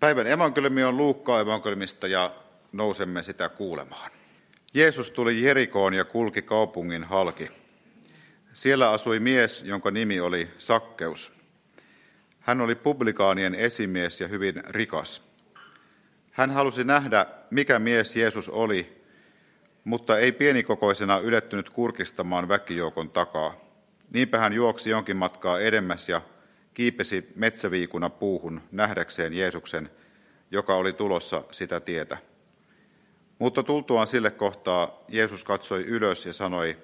Päivän evankeliumi on Luukkaa evankeliumista ja nousemme sitä kuulemaan. Jeesus tuli Jerikoon ja kulki kaupungin halki. Siellä asui mies, jonka nimi oli Sakkeus. Hän oli publikaanien esimies ja hyvin rikas. Hän halusi nähdä, mikä mies Jeesus oli, mutta ei pienikokoisena ylettynyt kurkistamaan väkijoukon takaa. Niinpä hän juoksi jonkin matkaa edemmäs ja kiipesi metsäviikuna puuhun nähdäkseen Jeesuksen, joka oli tulossa sitä tietä. Mutta tultuaan sille kohtaa Jeesus katsoi ylös ja sanoi,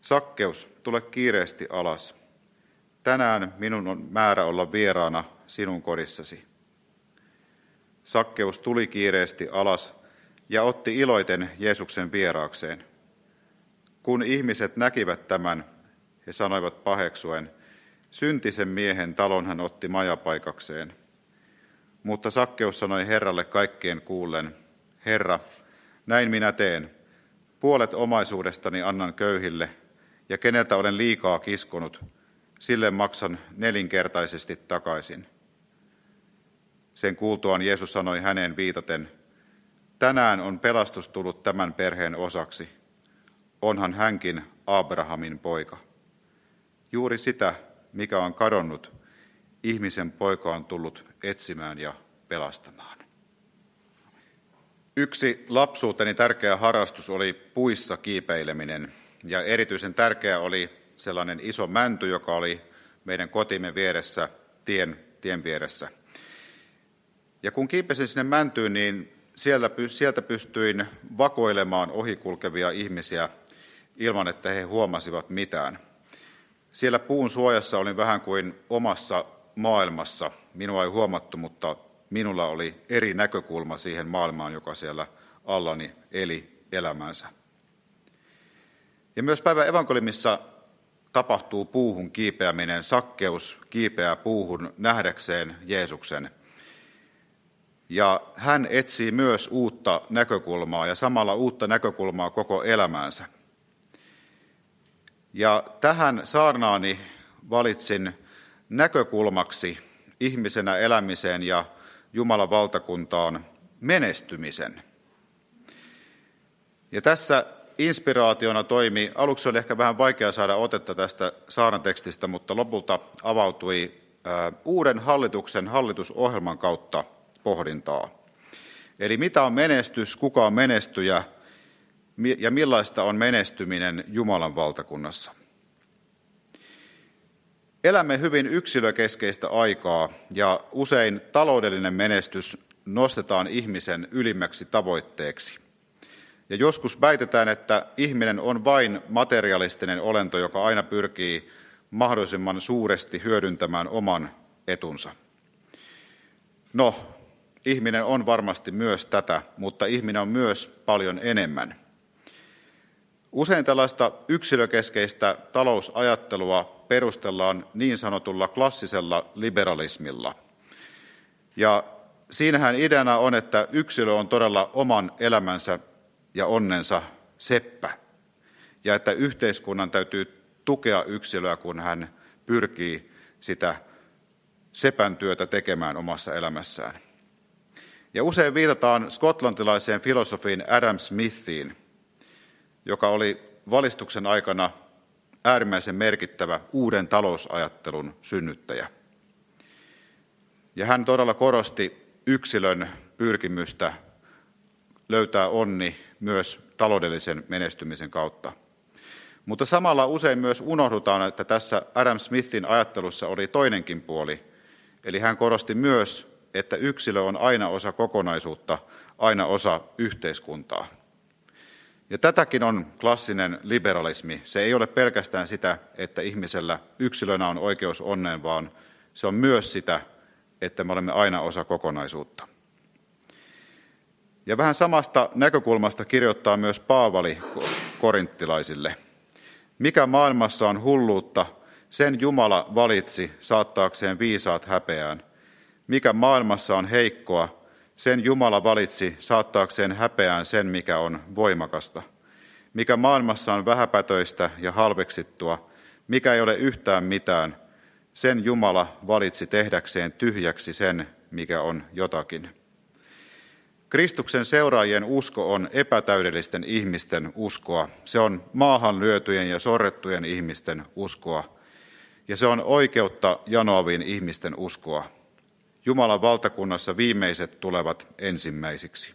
Sakkeus, tule kiireesti alas. Tänään minun on määrä olla vieraana sinun kodissasi. Sakkeus tuli kiireesti alas ja otti iloiten Jeesuksen vieraakseen. Kun ihmiset näkivät tämän, he sanoivat paheksuen, syntisen miehen talon hän otti majapaikakseen. Mutta Sakkeus sanoi Herralle kaikkien kuullen, Herra, näin minä teen. Puolet omaisuudestani annan köyhille, ja keneltä olen liikaa kiskonut, sille maksan nelinkertaisesti takaisin. Sen kuultuaan Jeesus sanoi häneen viitaten, tänään on pelastus tullut tämän perheen osaksi. Onhan hänkin Abrahamin poika. Juuri sitä, mikä on kadonnut, ihmisen poika on tullut etsimään ja pelastamaan. Yksi lapsuuteni tärkeä harrastus oli puissa kiipeileminen, ja erityisen tärkeä oli sellainen iso mänty, joka oli meidän kotimme vieressä, tien, tien vieressä. Ja kun kiipesin sinne mäntyyn, niin siellä, sieltä pystyin vakoilemaan ohikulkevia ihmisiä ilman, että he huomasivat mitään. Siellä puun suojassa olin vähän kuin omassa maailmassa. Minua ei huomattu, mutta minulla oli eri näkökulma siihen maailmaan, joka siellä allani eli elämänsä. Ja myös päivän evankeliumissa tapahtuu puuhun kiipeäminen, sakkeus kiipeää puuhun nähdäkseen Jeesuksen. Ja hän etsii myös uutta näkökulmaa ja samalla uutta näkökulmaa koko elämäänsä. Ja tähän saarnaani valitsin näkökulmaksi ihmisenä elämiseen ja Jumalan valtakuntaan menestymisen. Ja tässä inspiraationa toimi, aluksi oli ehkä vähän vaikea saada otetta tästä saaran tekstistä, mutta lopulta avautui uuden hallituksen hallitusohjelman kautta pohdintaa. Eli mitä on menestys, kuka on menestyjä ja millaista on menestyminen Jumalan valtakunnassa. Elämme hyvin yksilökeskeistä aikaa ja usein taloudellinen menestys nostetaan ihmisen ylimmäksi tavoitteeksi. Ja joskus väitetään, että ihminen on vain materialistinen olento, joka aina pyrkii mahdollisimman suuresti hyödyntämään oman etunsa. No, ihminen on varmasti myös tätä, mutta ihminen on myös paljon enemmän. Usein tällaista yksilökeskeistä talousajattelua perustellaan niin sanotulla klassisella liberalismilla. Ja siinähän ideana on, että yksilö on todella oman elämänsä ja onnensa seppä, ja että yhteiskunnan täytyy tukea yksilöä, kun hän pyrkii sitä sepän työtä tekemään omassa elämässään. Ja usein viitataan skotlantilaiseen filosofiin Adam Smithiin, joka oli valistuksen aikana äärimmäisen merkittävä uuden talousajattelun synnyttäjä. Ja hän todella korosti yksilön pyrkimystä löytää onni myös taloudellisen menestymisen kautta. Mutta samalla usein myös unohdutaan, että tässä Adam Smithin ajattelussa oli toinenkin puoli. Eli hän korosti myös, että yksilö on aina osa kokonaisuutta, aina osa yhteiskuntaa. Ja tätäkin on klassinen liberalismi. Se ei ole pelkästään sitä, että ihmisellä yksilönä on oikeus onneen, vaan se on myös sitä, että me olemme aina osa kokonaisuutta. Ja vähän samasta näkökulmasta kirjoittaa myös Paavali korinttilaisille. Mikä maailmassa on hulluutta, sen Jumala valitsi saattaakseen viisaat häpeään. Mikä maailmassa on heikkoa, sen Jumala valitsi saattaakseen häpeään sen, mikä on voimakasta. Mikä maailmassa on vähäpätöistä ja halveksittua, mikä ei ole yhtään mitään, sen Jumala valitsi tehdäkseen tyhjäksi sen, mikä on jotakin. Kristuksen seuraajien usko on epätäydellisten ihmisten uskoa. Se on maahan lyötyjen ja sorrettujen ihmisten uskoa. Ja se on oikeutta janoaviin ihmisten uskoa. Jumalan valtakunnassa viimeiset tulevat ensimmäisiksi.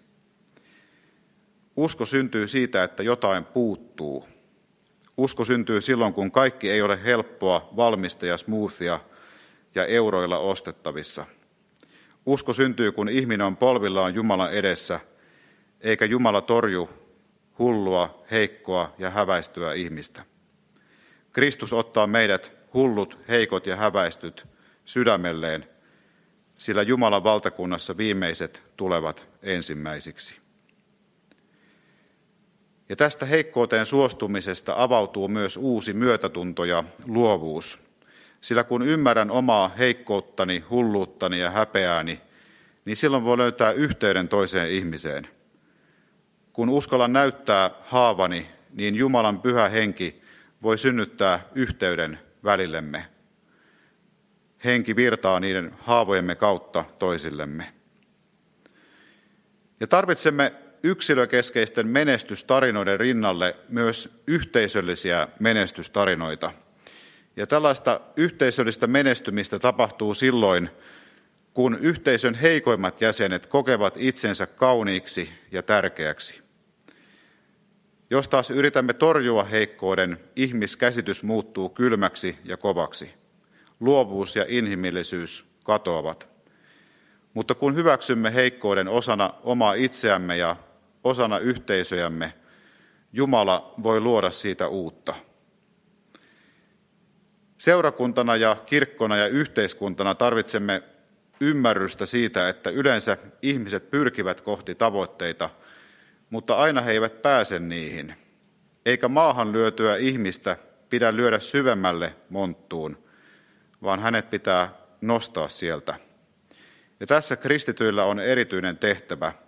Usko syntyy siitä, että jotain puuttuu. Usko syntyy silloin, kun kaikki ei ole helppoa, valmista ja smoothia ja euroilla ostettavissa. Usko syntyy, kun ihminen on polvillaan Jumalan edessä, eikä Jumala torju hullua, heikkoa ja häväistyä ihmistä. Kristus ottaa meidät hullut, heikot ja häväistyt sydämelleen, sillä Jumalan valtakunnassa viimeiset tulevat ensimmäisiksi. Ja tästä heikkouteen suostumisesta avautuu myös uusi myötätunto ja luovuus. Sillä kun ymmärrän omaa heikkouttani, hulluuttani ja häpeääni, niin silloin voi löytää yhteyden toiseen ihmiseen. Kun uskallan näyttää haavani, niin Jumalan pyhä henki voi synnyttää yhteyden välillemme. Henki virtaa niiden haavojemme kautta toisillemme. Ja tarvitsemme yksilökeskeisten menestystarinoiden rinnalle myös yhteisöllisiä menestystarinoita. Ja tällaista yhteisöllistä menestymistä tapahtuu silloin, kun yhteisön heikoimmat jäsenet kokevat itsensä kauniiksi ja tärkeäksi. Jos taas yritämme torjua heikkouden, ihmiskäsitys muuttuu kylmäksi ja kovaksi. Luovuus ja inhimillisyys katoavat. Mutta kun hyväksymme heikkouden osana omaa itseämme ja osana yhteisöjämme, Jumala voi luoda siitä uutta. Seurakuntana ja kirkkona ja yhteiskuntana tarvitsemme ymmärrystä siitä, että yleensä ihmiset pyrkivät kohti tavoitteita, mutta aina he eivät pääse niihin. Eikä maahan lyötyä ihmistä pidä lyödä syvemmälle monttuun, vaan hänet pitää nostaa sieltä. Ja tässä kristityillä on erityinen tehtävä –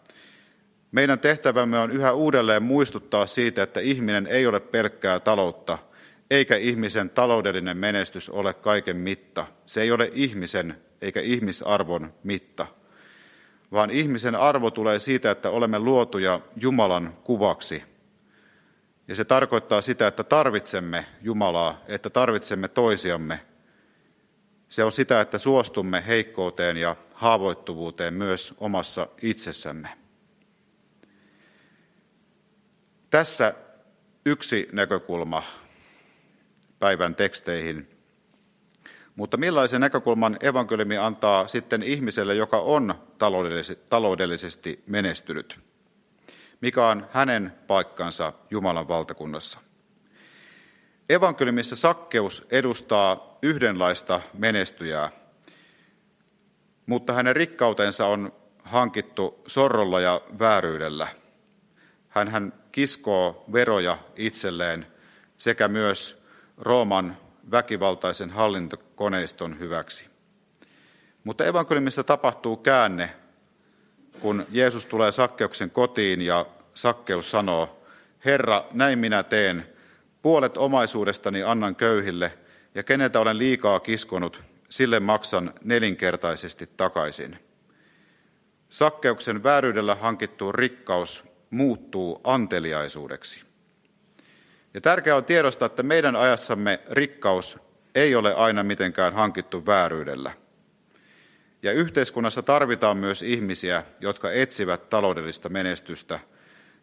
meidän tehtävämme on yhä uudelleen muistuttaa siitä, että ihminen ei ole pelkkää taloutta, eikä ihmisen taloudellinen menestys ole kaiken mitta. Se ei ole ihmisen eikä ihmisarvon mitta, vaan ihmisen arvo tulee siitä, että olemme luotuja Jumalan kuvaksi. Ja se tarkoittaa sitä, että tarvitsemme Jumalaa, että tarvitsemme toisiamme. Se on sitä, että suostumme heikkouteen ja haavoittuvuuteen myös omassa itsessämme. Tässä yksi näkökulma päivän teksteihin. Mutta millaisen näkökulman evankeliumi antaa sitten ihmiselle, joka on taloudellisesti menestynyt? Mikä on hänen paikkansa Jumalan valtakunnassa? Evankeliumissa sakkeus edustaa yhdenlaista menestyjää, mutta hänen rikkautensa on hankittu sorrolla ja vääryydellä. Hän kiskoo veroja itselleen sekä myös Rooman väkivaltaisen hallintokoneiston hyväksi. Mutta evankeliumissa tapahtuu käänne, kun Jeesus tulee Sakkeuksen kotiin ja Sakkeus sanoo, Herra, näin minä teen, puolet omaisuudestani annan köyhille, ja keneltä olen liikaa kiskonut, sille maksan nelinkertaisesti takaisin. Sakkeuksen vääryydellä hankittu rikkaus muuttuu anteliaisuudeksi. Ja tärkeää on tiedostaa, että meidän ajassamme rikkaus ei ole aina mitenkään hankittu vääryydellä. Ja yhteiskunnassa tarvitaan myös ihmisiä, jotka etsivät taloudellista menestystä,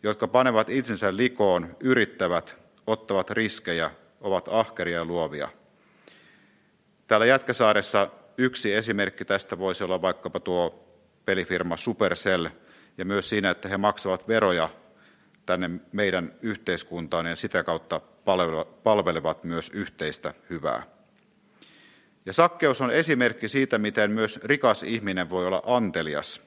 jotka panevat itsensä likoon, yrittävät, ottavat riskejä, ovat ahkeria ja luovia. Täällä Jätkäsaaressa yksi esimerkki tästä voisi olla vaikkapa tuo pelifirma Supercell – ja myös siinä, että he maksavat veroja tänne meidän yhteiskuntaan ja sitä kautta palvelevat myös yhteistä hyvää. Ja sakkeus on esimerkki siitä, miten myös rikas ihminen voi olla antelias.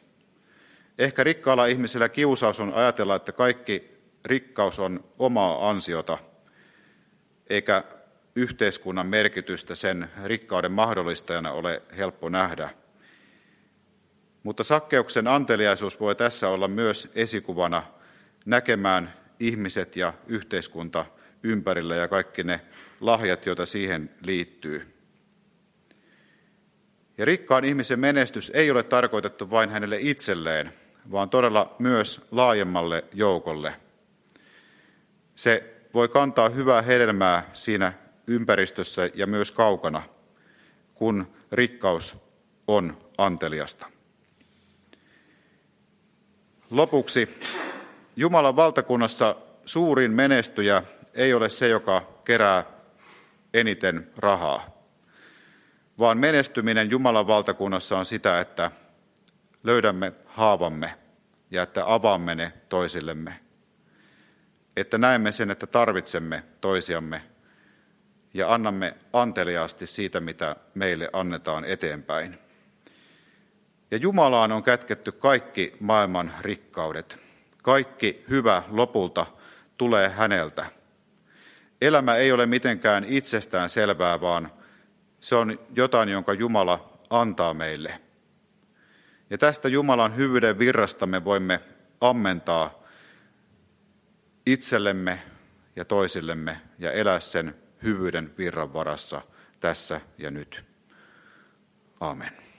Ehkä rikkaalla ihmisellä kiusaus on ajatella, että kaikki rikkaus on omaa ansiota, eikä yhteiskunnan merkitystä sen rikkauden mahdollistajana ole helppo nähdä – mutta sakkeuksen anteliaisuus voi tässä olla myös esikuvana näkemään ihmiset ja yhteiskunta ympärillä ja kaikki ne lahjat, joita siihen liittyy. Ja rikkaan ihmisen menestys ei ole tarkoitettu vain hänelle itselleen, vaan todella myös laajemmalle joukolle. Se voi kantaa hyvää hedelmää siinä ympäristössä ja myös kaukana, kun rikkaus on anteliasta. Lopuksi Jumalan valtakunnassa suurin menestyjä ei ole se, joka kerää eniten rahaa, vaan menestyminen Jumalan valtakunnassa on sitä, että löydämme haavamme ja että avaamme ne toisillemme. Että näemme sen, että tarvitsemme toisiamme ja annamme anteliaasti siitä, mitä meille annetaan eteenpäin. Ja Jumalaan on kätketty kaikki maailman rikkaudet. Kaikki hyvä lopulta tulee häneltä. Elämä ei ole mitenkään itsestään selvää, vaan se on jotain, jonka Jumala antaa meille. Ja tästä Jumalan hyvyyden virrasta me voimme ammentaa itsellemme ja toisillemme ja elää sen hyvyyden virran varassa tässä ja nyt. Amen.